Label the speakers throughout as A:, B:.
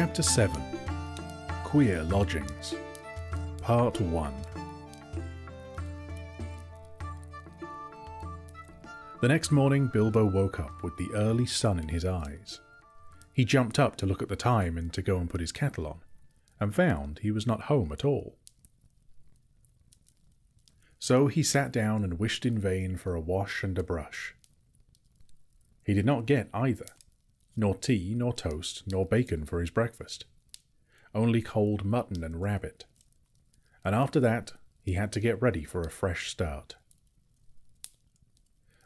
A: Chapter 7 Queer Lodgings Part 1 The next morning, Bilbo woke up with the early sun in his eyes. He jumped up to look at the time and to go and put his kettle on, and found he was not home at all. So he sat down and wished in vain for a wash and a brush. He did not get either, nor tea, nor toast, nor bacon for his breakfast. Only cold mutton and rabbit. And after that, he had to get ready for a fresh start.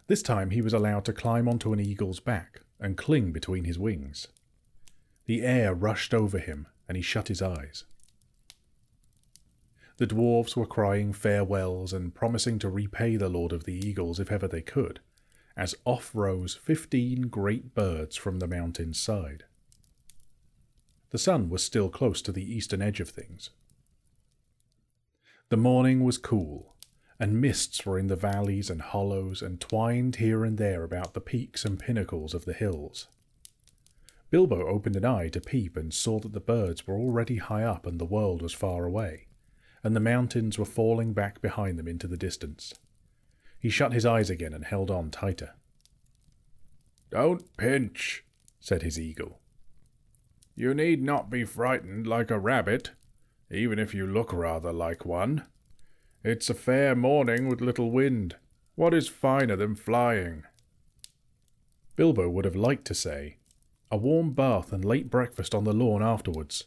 A: This time he was allowed to climb onto an eagle's back and cling between his wings. The air rushed over him, and he shut his eyes. The dwarfs were crying farewells and promising to repay the Lord of the Eagles if ever they could, as off rose fifteen great birds from the mountain's side. The sun was still close to the eastern edge of things. The morning was cool, and mists were in the valleys and hollows and twined here and there about the peaks and pinnacles of the hills. Bilbo opened an eye to peep and saw that the birds were already high up and the world was far away, and the mountains were falling back behind them into the distance. He shut his eyes again and held on tighter.
B: Don't pinch, said his eagle. You need not be frightened like a rabbit, even if you look rather like one. It's a fair morning with little wind. What is finer than flying?
A: Bilbo would have liked to say, a warm bath and late breakfast on the lawn afterwards,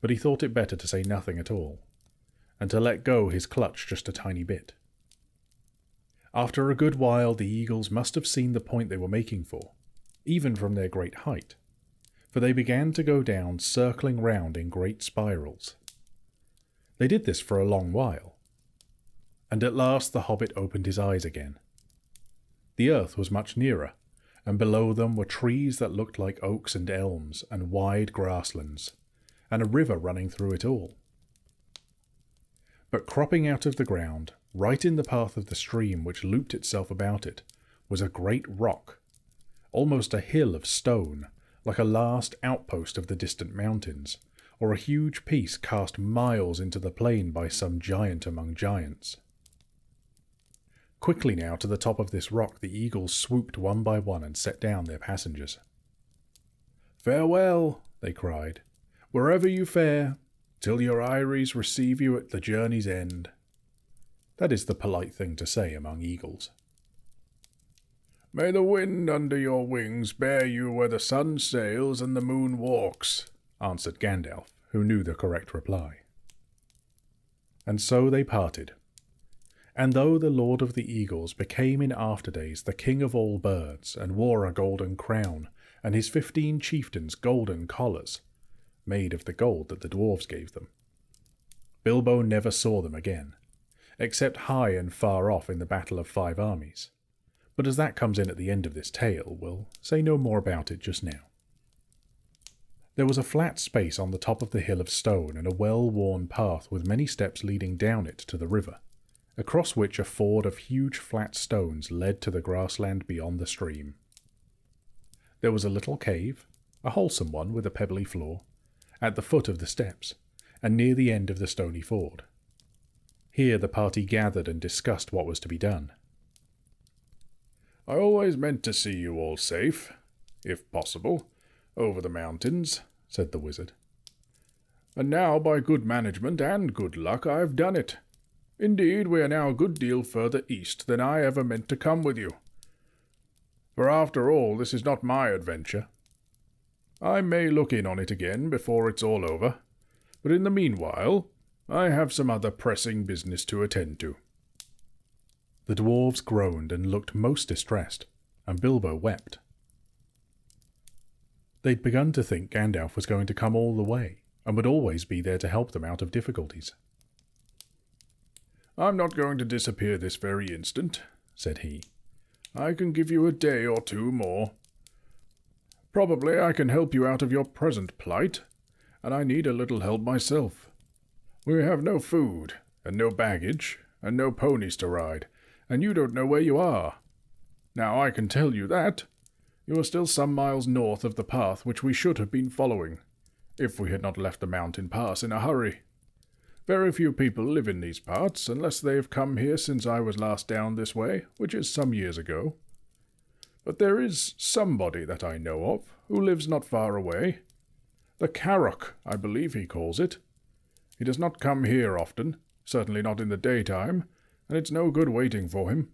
A: but he thought it better to say nothing at all, and to let go his clutch just a tiny bit. After a good while, the eagles must have seen the point they were making for, even from their great height, for they began to go down, circling round in great spirals. They did this for a long while, and at last the hobbit opened his eyes again. The earth was much nearer, and below them were trees that looked like oaks and elms, and wide grasslands, and a river running through it all. But cropping out of the ground, right in the path of the stream which looped itself about it, was a great rock, almost a hill of stone, like a last outpost of the distant mountains, or a huge piece cast miles into the plain by some giant among giants. Quickly now to the top of this rock the eagles swooped one by one and set down their passengers.
B: Farewell, they cried, wherever you fare, till your eyries receive you at the journey's end.
A: That is the polite thing to say among eagles.
B: May the wind under your wings bear you where the sun sails and the moon walks, answered Gandalf, who knew the correct reply.
A: And so they parted. And though the Lord of the Eagles became in after days the king of all birds, and wore a golden crown, and his fifteen chieftains golden collars, made of the gold that the dwarfs gave them, Bilbo never saw them again except high and far off in the Battle of Five Armies. But as that comes in at the end of this tale, we'll say no more about it just now. There was a flat space on the top of the hill of stone and a well worn path with many steps leading down it to the river, across which a ford of huge flat stones led to the grassland beyond the stream. There was a little cave, a wholesome one with a pebbly floor, at the foot of the steps, and near the end of the stony ford. Here the party gathered and discussed what was to be done.
B: I always meant to see you all safe, if possible, over the mountains, said the wizard. And now, by good management and good luck, I have done it. Indeed, we are now a good deal further east than I ever meant to come with you. For after all, this is not my adventure. I may look in on it again before it's all over, but in the meanwhile, I have some other pressing business to attend to.
A: The dwarfs groaned and looked most distressed, and Bilbo wept. They'd begun to think Gandalf was going to come all the way, and would always be there to help them out of difficulties.
B: I'm not going to disappear this very instant, said he. I can give you a day or two more. Probably I can help you out of your present plight, and I need a little help myself. We have no food, and no baggage, and no ponies to ride, and you don't know where you are. Now I can tell you that. You are still some miles north of the path which we should have been following, if we had not left the mountain pass in a hurry. Very few people live in these parts, unless they have come here since I was last down this way, which is some years ago. But there is somebody that I know of, who lives not far away. The Carrock, I believe he calls it. He does not come here often, certainly not in the daytime, and it's no good waiting for him.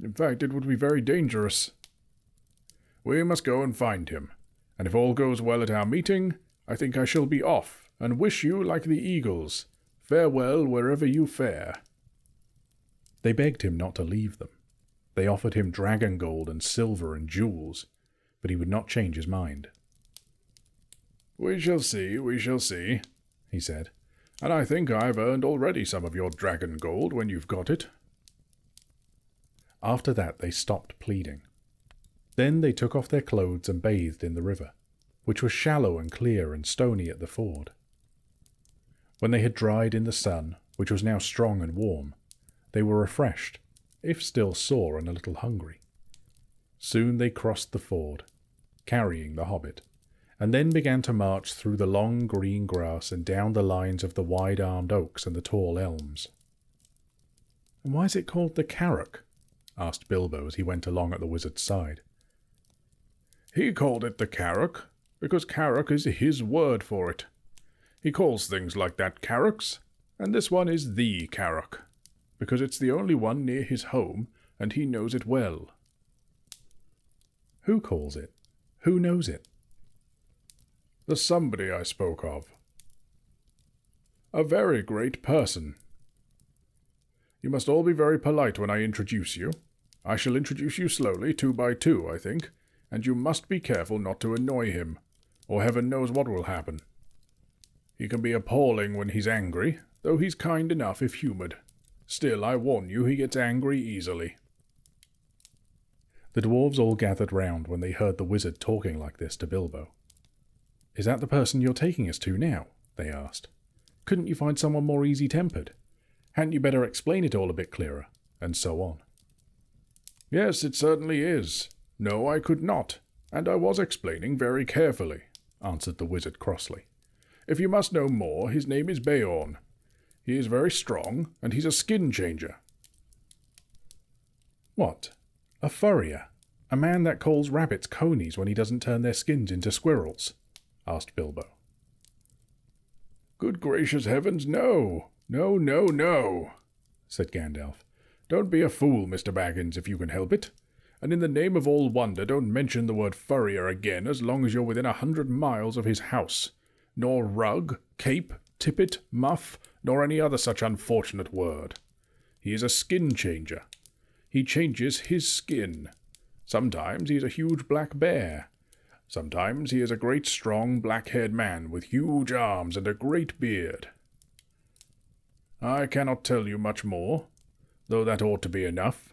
B: In fact, it would be very dangerous. We must go and find him, and if all goes well at our meeting, I think I shall be off, and wish you, like the eagles, farewell wherever you fare.
A: They begged him not to leave them. They offered him dragon gold and silver and jewels, but he would not change his mind.
B: We shall see, we shall see, he said, and I think I've earned already some of your dragon gold when you've got it.
A: After that they stopped pleading. Then they took off their clothes and bathed in the river, which was shallow and clear and stony at the ford. When they had dried in the sun, which was now strong and warm, they were refreshed, if still sore and a little hungry. Soon they crossed the ford, carrying the hobbit, and then began to march through the long green grass and down the lines of the wide armed oaks and the tall elms. And why is it called the Carrock? asked Bilbo as he went along at the wizard's side.
B: He called it the Carrock, because Carrock is his word for it. He calls things like that Carrocks, and this one is the Carrock, because it's the only one near his home, and he knows it well.
A: Who calls it? Who knows it?
B: The somebody I spoke of. A very great person. You must all be very polite when I introduce you. I shall introduce you slowly, two by two, I think, and you must be careful not to annoy him, or heaven knows what will happen. He can be appalling when he's angry, though he's kind enough if humoured. Still, I warn you, he gets angry easily.
A: The dwarves all gathered round when they heard the wizard talking like this to Bilbo. Is that the person you're taking us to now? they asked. Couldn't you find someone more easy tempered? Hadn't you better explain it all a bit clearer? And so on.
B: Yes, it certainly is, no, I could not, and I was explaining very carefully, answered the wizard crossly. If you must know more, his name is Beorn. He is very strong, and he's a skin changer.
A: What? A furrier? A man that calls rabbits conies when he doesn't turn their skins into squirrels? Asked Bilbo.
B: Good gracious heavens, no! No, no, no! said Gandalf. Don't be a fool, Mr. Baggins, if you can help it and in the name of all wonder, don't mention the word furrier again as long as you're within a hundred miles of his house. Nor rug, cape, tippet, muff, nor any other such unfortunate word. He is a skin changer. He changes his skin. Sometimes he is a huge black bear. Sometimes he is a great strong black haired man with huge arms and a great beard. I cannot tell you much more, though that ought to be enough.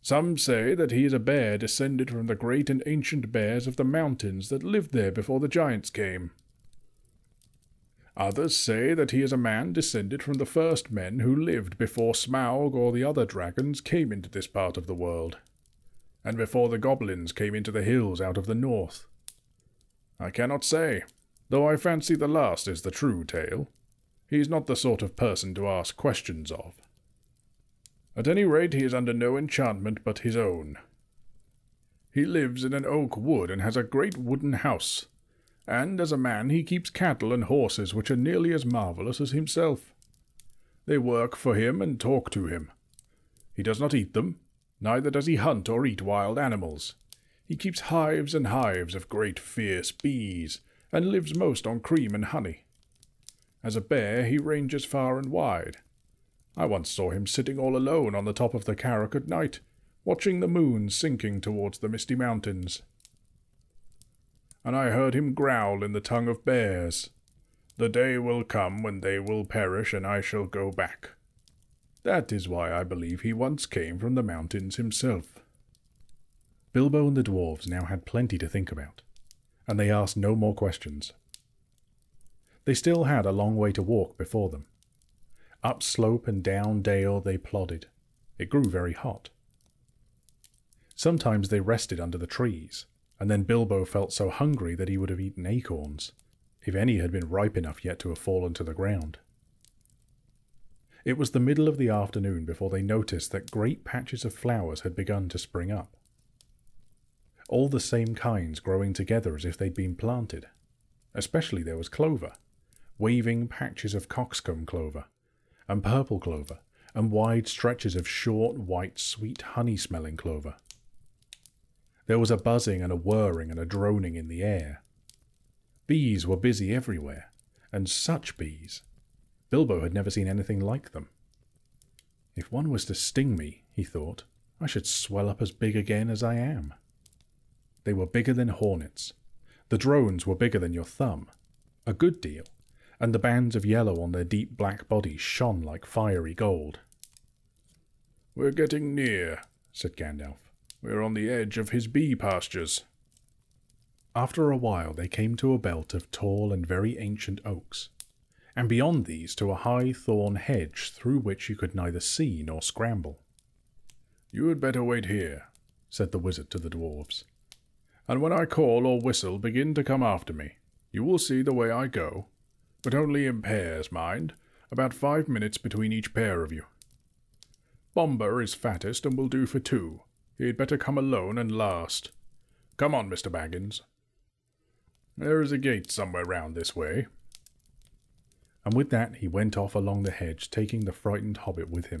B: Some say that he is a bear descended from the great and ancient bears of the mountains that lived there before the giants came. Others say that he is a man descended from the first men who lived before Smaug or the other dragons came into this part of the world, and before the goblins came into the hills out of the north. I cannot say, though I fancy the last is the true tale. He is not the sort of person to ask questions of. At any rate, he is under no enchantment but his own. He lives in an oak wood and has a great wooden house, and as a man he keeps cattle and horses which are nearly as marvellous as himself. They work for him and talk to him. He does not eat them, neither does he hunt or eat wild animals. He keeps hives and hives of great fierce bees, and lives most on cream and honey. As a bear he ranges far and wide, I once saw him sitting all alone on the top of the Carrock at night, watching the moon sinking towards the misty mountains. And I heard him growl in the tongue of bears, The day will come when they will perish, and I shall go back. That is why I believe he once came from the mountains himself.
A: Bilbo and the dwarfs now had plenty to think about, and they asked no more questions. They still had a long way to walk before them, up slope and down dale they plodded. It grew very hot. Sometimes they rested under the trees, and then Bilbo felt so hungry that he would have eaten acorns, if any had been ripe enough yet to have fallen to the ground. It was the middle of the afternoon before they noticed that great patches of flowers had begun to spring up. All the same kinds growing together as if they'd been planted. Especially there was clover, waving patches of cockscomb clover, and purple clover, and wide stretches of short, white, sweet honey smelling clover. There was a buzzing and a whirring and a droning in the air. Bees were busy everywhere, and such bees! Bilbo had never seen anything like them. If one was to sting me, he thought, I should swell up as big again as I am. They were bigger than hornets. The drones were bigger than your thumb, a good deal, and the bands of yellow on their deep black bodies shone like fiery gold.
B: We're getting near, said Gandalf. We're on the edge of his bee pastures.
A: After a while they came to a belt of tall and very ancient oaks, and beyond these to a high thorn hedge through which you could neither see nor scramble.
B: You had better wait here, said the wizard to the dwarfs. And when I call or whistle, begin to come after me. You will see the way I go, but only in pairs, mind, about five minutes between each pair of you. Bombur is fattest and will do for two. He'd better come alone and last. Come on, Mr. Baggins. There is a gate somewhere round this way.
A: And with that he went off along the hedge, taking the frightened hobbit with him.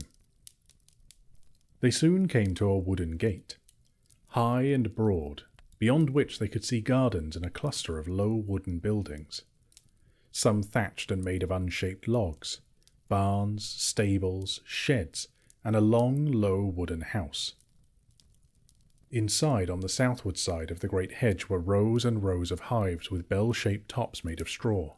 A: They soon came to a wooden gate, high and broad, beyond which they could see gardens and a cluster of low wooden buildings, some thatched and made of unshaped logs, barns, stables, sheds, and a long, low wooden house. Inside, on the southward side of the great hedge, were rows and rows of hives with bell shaped tops made of straw.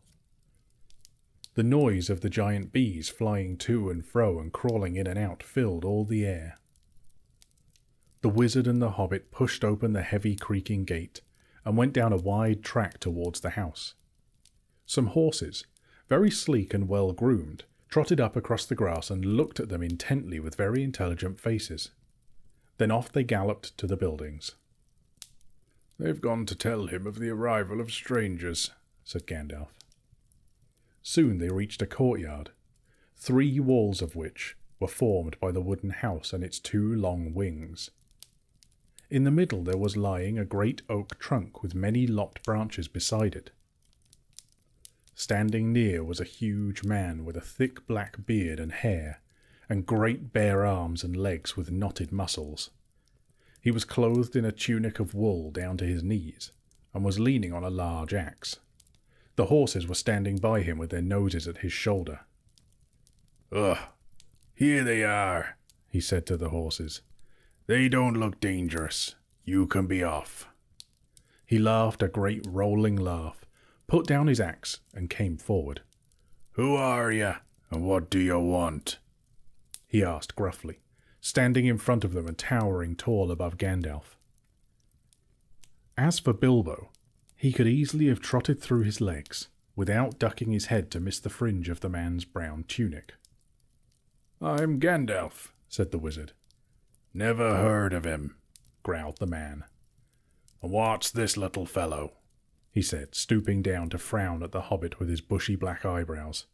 A: The noise of the giant bees flying to and fro and crawling in and out filled all the air. The wizard and the hobbit pushed open the heavy creaking gate and went down a wide track towards the house. Some horses, very sleek and well groomed, trotted up across the grass and looked at them intently with very intelligent faces. Then off they galloped to the buildings.
B: They've gone to tell him of the arrival of strangers, said Gandalf.
A: Soon they reached a courtyard, three walls of which were formed by the wooden house and its two long wings. In the middle there was lying a great oak trunk with many lopped branches beside it. Standing near was a huge man with a thick black beard and hair, and great bare arms and legs with knotted muscles. He was clothed in a tunic of wool down to his knees, and was leaning on a large axe. The horses were standing by him with their noses at his shoulder.
B: Ugh, here they are, he said to the horses. They don't look dangerous. You can be off.
A: He laughed a great rolling laugh, put down his axe, and came forward.
B: Who are you, and what do you want?
A: he asked gruffly, standing in front of them and towering tall above Gandalf. As for Bilbo, he could easily have trotted through his legs without ducking his head to miss the fringe of the man's brown tunic.
B: I'm Gandalf, said the wizard.
A: Never heard of him, growled the man.
B: What's this little fellow?
A: he said, stooping down to frown at the hobbit with his bushy black eyebrows.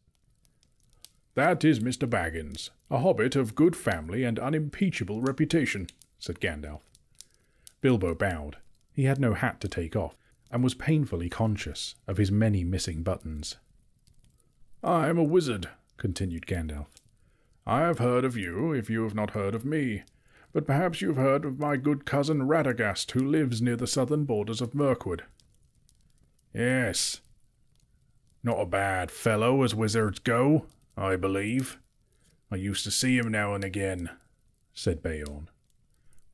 B: That is Mr. Baggins, a hobbit of good family and unimpeachable reputation, said Gandalf.
A: Bilbo bowed. He had no hat to take off, and was painfully conscious of his many missing buttons.
B: I am a wizard, continued Gandalf. I have heard of you, if you have not heard of me, but perhaps you have heard of my good cousin Radagast, who lives near the southern borders of Mirkwood. Yes. Not a bad fellow as wizards go, I believe. I used to see him now and again, said Beorn.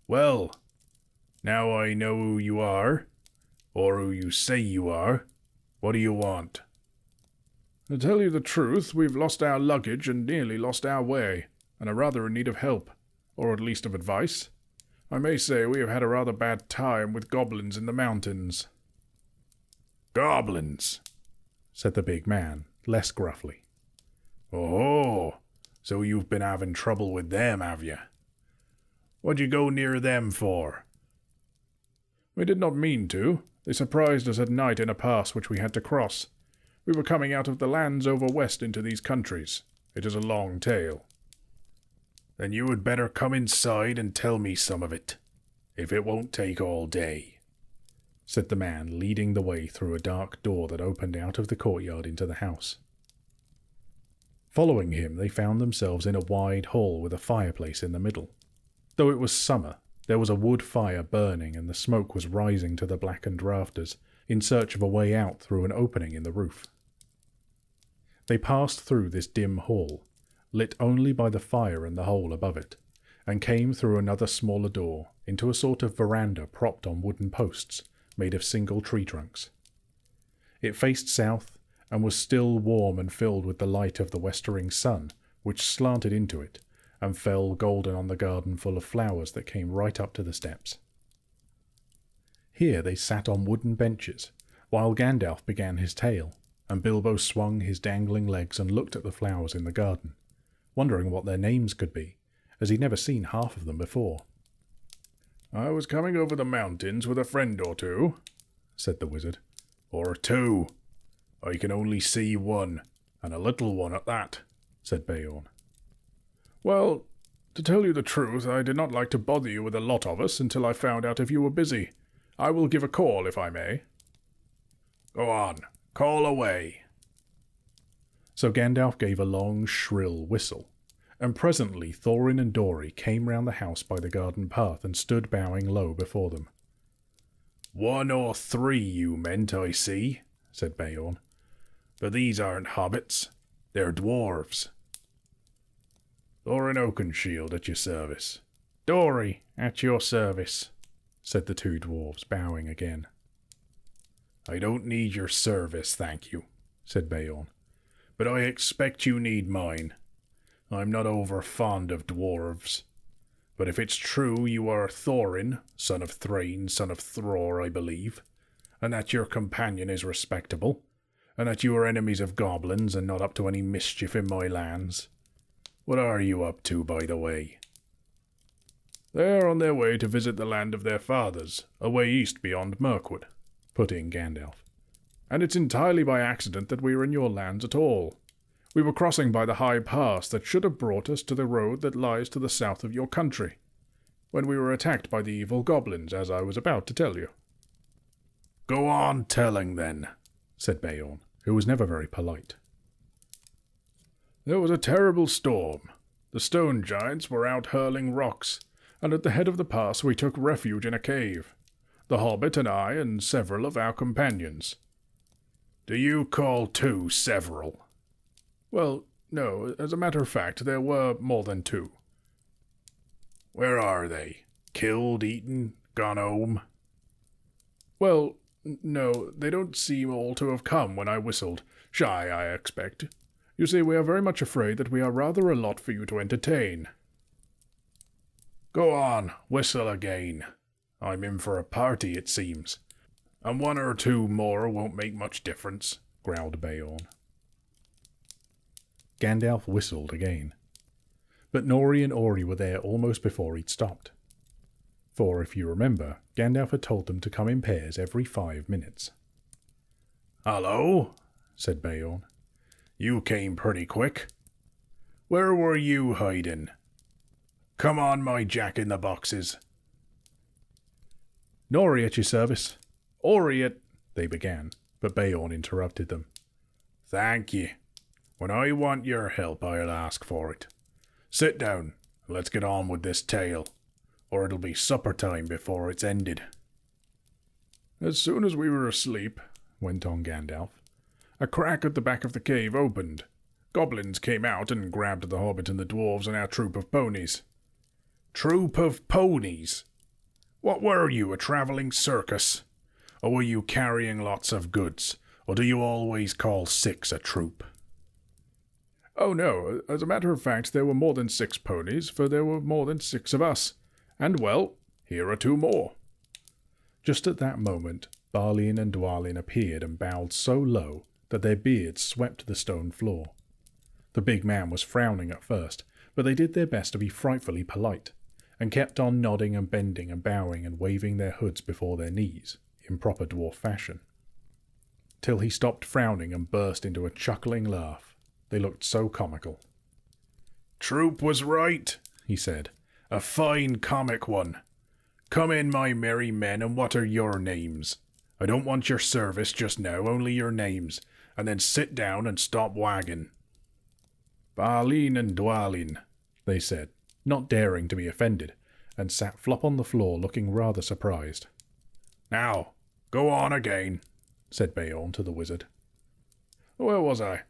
B: Well, now I know who you are, or who you say you are, what do you want? To tell you the truth, we've lost our luggage and nearly lost our way, and are rather in need of help or at least of advice. I may say we have had a rather bad time with goblins in the mountains. Goblins, said the big man, less gruffly. Oh, so you've been having trouble with them, have you? What'd you go near them for? We did not mean to. They surprised us at night in a pass which we had to cross. We were coming out of the lands over west into these countries. It is a long tale.
C: Then you had better come inside and tell me some of it, if it won't take all day,
A: said the man, leading the way through a dark door that opened out of the courtyard into the house. Following him, they found themselves in a wide hall with a fireplace in the middle. Though it was summer, there was a wood fire burning and the smoke was rising to the blackened rafters in search of a way out through an opening in the roof. They passed through this dim hall, lit only by the fire in the hole above it, and came through another smaller door into a sort of veranda propped on wooden posts made of single tree trunks. It faced south and was still warm and filled with the light of the westering sun, which slanted into it and fell golden on the garden full of flowers that came right up to the steps. Here they sat on wooden benches, while Gandalf began his tale, and Bilbo swung his dangling legs and looked at the flowers in the garden, wondering what their names could be, as he'd never seen half of them before.
B: I was coming over the mountains with a friend or two, said the wizard.
C: Or two. I can only see one, and a little one at that, said Beorn.
B: Well, to tell you the truth, I did not like to bother you with a lot of us until I found out if you were busy. I will give a call if I may.
C: Go on, call away.
A: So Gandalf gave a long, shrill whistle, and presently Thorin and Dori came round the house by the garden path and stood bowing low before them.
C: One or three you meant, I see, said Beorn. But these aren't hobbits, they're dwarves. Thorin Oakenshield at your service.
A: Dori at your service, said the two dwarfs, bowing again.
C: I don't need your service, thank you, said Beorn. But I expect you need mine. I'm not over fond of dwarves. But if it's true you are Thorin, son of Thrain, son of Thror, I believe, and that your companion is respectable, and that you are enemies of goblins and not up to any mischief in my lands, what are you up to, by the way?
B: They are on their way to visit the land of their fathers, away east beyond Mirkwood, put in Gandalf. And it's entirely by accident that we are in your lands at all. We were crossing by the high pass that should have brought us to the road that lies to the south of your country, when we were attacked by the evil goblins, as I was about to tell you.
C: Go on telling, then, said Beorn,
A: who was never very polite.
B: There was a terrible storm. The stone giants were out hurling rocks, and at the head of the pass we took refuge in a cave. The hobbit and I and several of our companions.
C: Do you call two several?
B: Well, no, as a matter of fact, there were more than two.
C: Where are they? Killed, eaten, gone home?
B: Well, no, they don't seem all to have come when I whistled. Shy, I expect. You see, we are very much afraid that we are rather a lot for you to entertain.
C: Go on, whistle again. I'm in for a party, it seems. And one or two more won't make much difference, growled Beorn.
A: Gandalf whistled again. But Nori and Ori were there almost before he'd stopped. For, if you remember, Gandalf had told them to come in pairs every five minutes.
C: Hello, said Beorn. You came pretty quick. Where were you hiding? Come on, my jack in the boxes.
A: Nori at your service. Ori at. They began, but Beorn interrupted them.
C: Thank ye. When I want your help, I'll ask for it. Sit down, and let's get on with this tale, or it'll be supper time before it's ended.
B: As soon as we were asleep, went on Gandalf, a crack at the back of the cave opened. Goblins came out and grabbed the hobbit and the dwarves and our troop of ponies.
C: Troop of ponies? What were you, a travelling circus? Or were you carrying lots of goods? Or do you always call six a troop?
B: Oh, no. As a matter of fact, there were more than six ponies, for there were more than six of us. And, well, here are two more.
A: Just at that moment, Balin and Dwalin appeared and bowed so low that their beards swept the stone floor. The big man was frowning at first, but they did their best to be frightfully polite, and kept on nodding and bending and bowing and waving their hoods before their knees, in proper dwarf fashion. Till he stopped frowning and burst into a chuckling laugh. They looked so comical.
C: Troop was right, he said. A fine comic one. Come in, my merry men, and what are your names? I don't want your service just now, only your names, and then sit down and stop wagging.
A: Balin and Dwalin, they said, not daring to be offended, and sat flop on the floor looking rather surprised.
C: Now, go on again, said
A: Beorn to the wizard.
B: Where was I?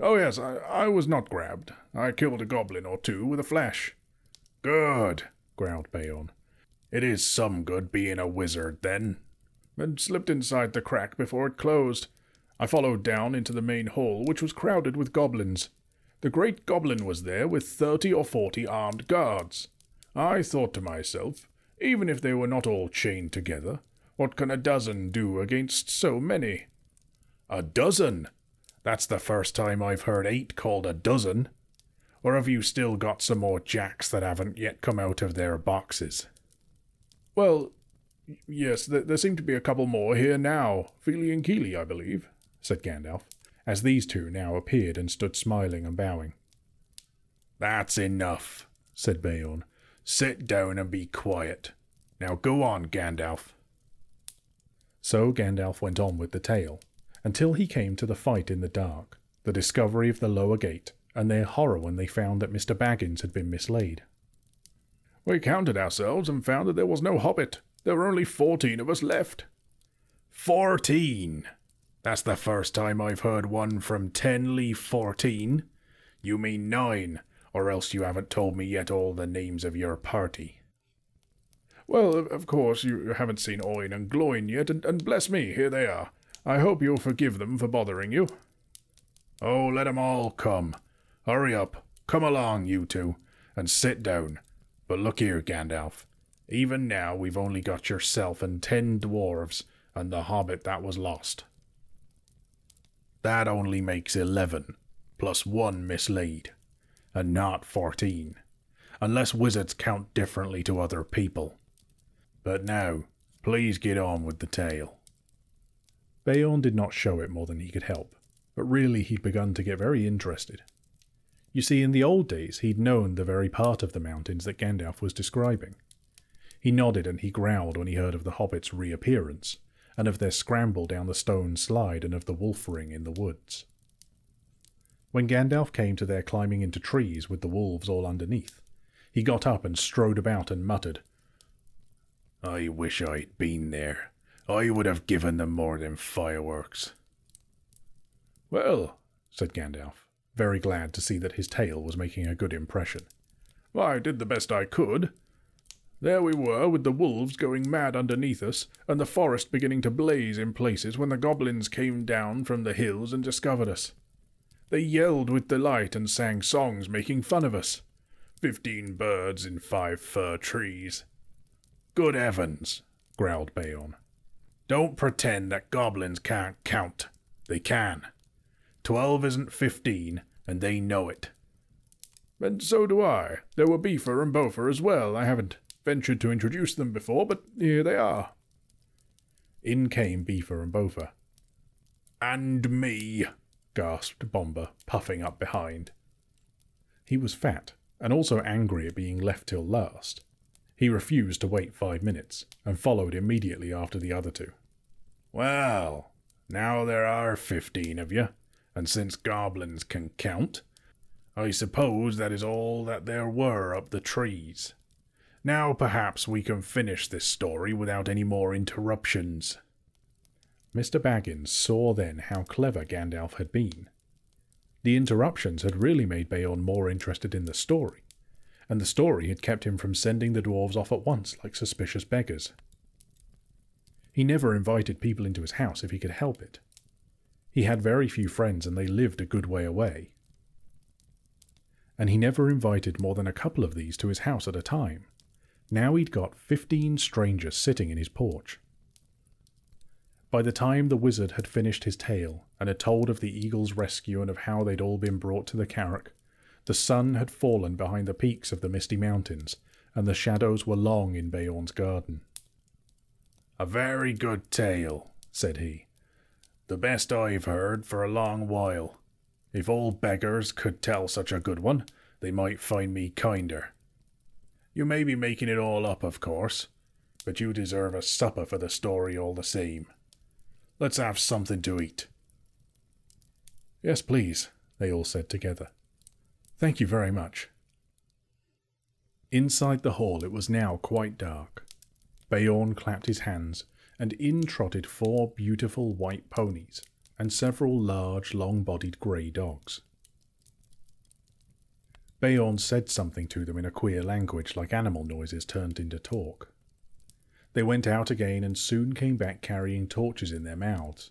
B: Oh, yes, I, I was not grabbed. I killed a goblin or two with a flash.
C: Good, growled Beorn. It is some good being a wizard, then.
B: And slipped inside the crack before it closed. I followed down into the main hall, which was crowded with goblins. The great goblin was there with thirty or forty armed guards. I thought to myself, even if they were not all chained together, what can a dozen do against so many?
C: A dozen? That's the first time I've heard eight called a dozen. Or have you still got some more jacks that haven't yet come out of their boxes?
B: Well, yes, there, there seem to be a couple more here now. Fili and Kili, I believe, said Gandalf,
A: as these two now appeared and stood smiling and bowing.
C: That's enough, said Beorn. Sit down and be quiet. Now go on, Gandalf.
A: So Gandalf went on with the tale, until he came to the fight in the dark, the discovery of the lower gate, and their horror when they found that Mr. Baggins had been mislaid.
B: We counted ourselves and found that there was no hobbit. There were only fourteen of us left.
C: Fourteen! That's the first time I've heard one from ten leave fourteen. You mean nine, or else you haven't told me yet all the names of your party.
B: Well, of course, you haven't seen Oin and Gloin yet, and, and bless me, here they are. I hope you'll forgive them for bothering you.
C: Oh, let 'em all come. Hurry up. Come along, you two, and sit down. But look here, Gandalf. Even now we've only got yourself and ten dwarves and the hobbit that was lost. That only makes eleven, plus one mislaid, and not fourteen, unless wizards count differently to other people. But now, please get on with the tale.
A: Beorn did not show it more than he could help, but really he'd begun to get very interested. You see, in the old days he'd known the very part of the mountains that Gandalf was describing. He nodded and he growled when he heard of the hobbits' reappearance, and of their scramble down the stone slide and of the wolf ring in the woods. When Gandalf came to their climbing into trees with the wolves all underneath, he got up and strode about and muttered,
C: I wish I'd been there. I would have given them more than fireworks.
A: Well, said Gandalf, very glad to see that his tale was making a good impression.
B: I did the best I could. There we were, with the wolves going mad underneath us, and the forest beginning to blaze in places when the goblins came down from the hills and discovered us. They yelled with delight and sang songs making fun of us. Fifteen birds in five fir trees.
C: Good heavens, growled Beorn. Don't pretend that goblins can't count. They can. Twelve isn't fifteen, and they know it.
B: And so do I. There were Bifur and Bofur as well. I haven't ventured to introduce them before, but here they are.
A: In came Bifur and Bofur.
C: And me, gasped Bombur, puffing up behind.
A: He was fat, and also angry at being left till last. He refused to wait five minutes, and followed immediately after the other two.
C: Well, now there are fifteen of you, and since goblins can count, I suppose that is all that there were up the trees. Now perhaps we can finish this story without any more interruptions.
A: Mr. Baggins saw then how clever Gandalf had been. The interruptions had really made Beorn more interested in the story, and the story had kept him from sending the dwarves off at once like suspicious beggars. He never invited people into his house if he could help it. He had very few friends and they lived a good way away. And he never invited more than a couple of these to his house at a time. Now he'd got fifteen strangers sitting in his porch. By the time the wizard had finished his tale and had told of the eagle's rescue and of how they'd all been brought to the Carrock, the sun had fallen behind the peaks of the misty mountains, and the shadows were long in Beorn's garden.
C: A very good tale, said he. The best I've heard for a long while. If old beggars could tell such a good one, they might find me kinder. You may be making it all up, of course, but you deserve a supper for the story all the same. Let's have something to eat.
A: Yes, please, they all said together. Thank you very much. Inside the hall it was now quite dark. Beorn clapped his hands, and in trotted four beautiful white ponies and several large, long bodied grey dogs. Beorn said something to them in a queer language like animal noises turned into talk. They went out again and soon came back carrying torches in their mouths,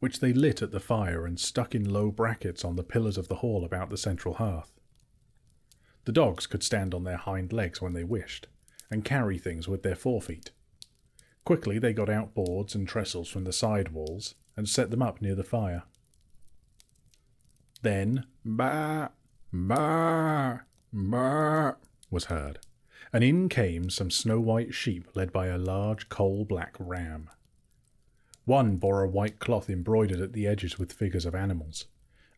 A: which they lit at the fire and stuck in low brackets on the pillars of the hall about the central hearth. The dogs could stand on their hind legs when they wished, and carry things with their forefeet. Quickly they got out boards and trestles from the side walls and set them up near the fire. Then, ba, ba, ba, was heard, and in came some snow white sheep led by a large coal black ram. One bore a white cloth embroidered at the edges with figures of animals.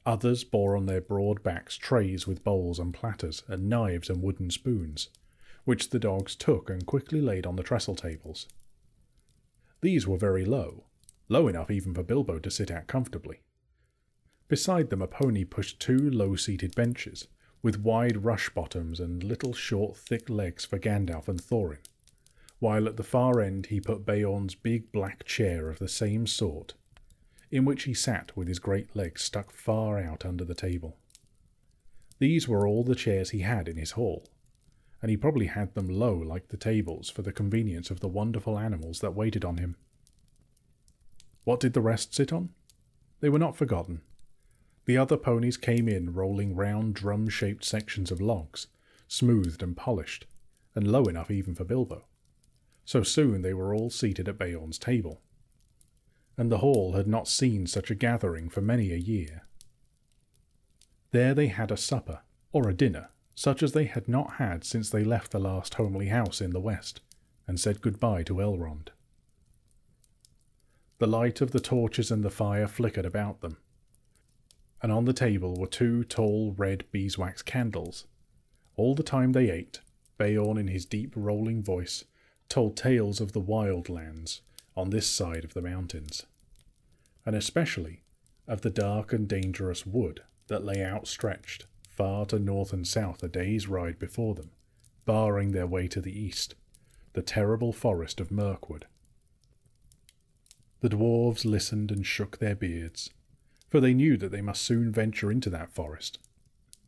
A: Others bore on their broad backs trays with bowls and platters, and knives and wooden spoons, which the dogs took and quickly laid on the trestle tables. These were very low, low enough even for Bilbo to sit at comfortably. Beside them, a pony pushed two low seated benches, with wide rush bottoms and little short, thick legs for Gandalf and Thorin, while at the far end he put Beorn's big black chair of the same sort, in which he sat with his great legs stuck far out under the table. These were all the chairs he had in his hall, and he probably had them low like the tables for the convenience of the wonderful animals that waited on him. What did the rest sit on? They were not forgotten. The other ponies came in rolling round drum shaped sections of logs, smoothed and polished, and low enough even for Bilbo. So soon they were all seated at Beorn's table. And the hall had not seen such a gathering for many a year. There they had a supper, or a dinner, such as they had not had since they left the last homely house in the west, and said good-bye to Elrond. The light of the torches and the fire flickered about them, and on the table were two tall red beeswax candles. All the time they ate, Beorn in his deep rolling voice told tales of the wild lands on this side of the mountains, and especially of the dark and dangerous wood that lay outstretched far to north and south a day's ride before them, barring their way to the east, the terrible forest of Mirkwood. The dwarves listened and shook their beards, for they knew that they must soon venture into that forest,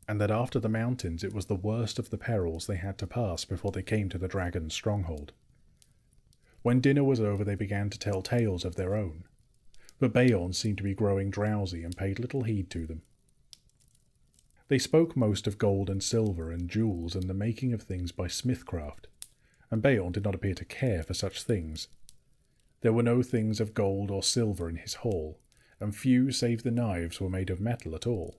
A: and that after the mountains it was the worst of the perils they had to pass before they came to the dragon's stronghold. When dinner was over, they began to tell tales of their own, but Beorn seemed to be growing drowsy and paid little heed to them. They spoke most of gold and silver and jewels and the making of things by smithcraft, and Beorn did not appear to care for such things. There were no things of gold or silver in his hall, and few save the knives were made of metal at all.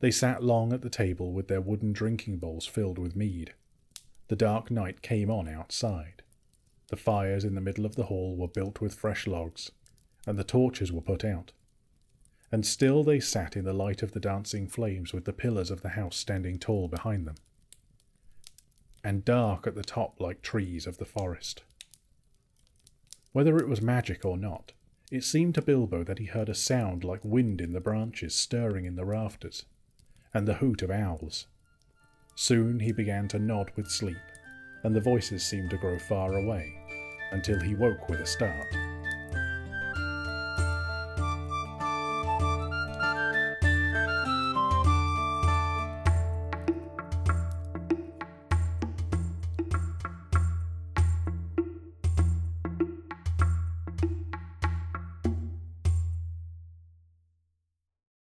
A: They sat long at the table with their wooden drinking bowls filled with mead. The dark night came on outside. The fires in the middle of the hall were built with fresh logs, and the torches were put out and still they sat in the light of the dancing flames with the pillars of the house standing tall behind them, and dark at the top like trees of the forest. Whether it was magic or not, it seemed to Bilbo that he heard a sound like wind in the branches stirring in the rafters, and the hoot of owls. Soon he began to nod with sleep, and the voices seemed to grow far away, until he woke with a start.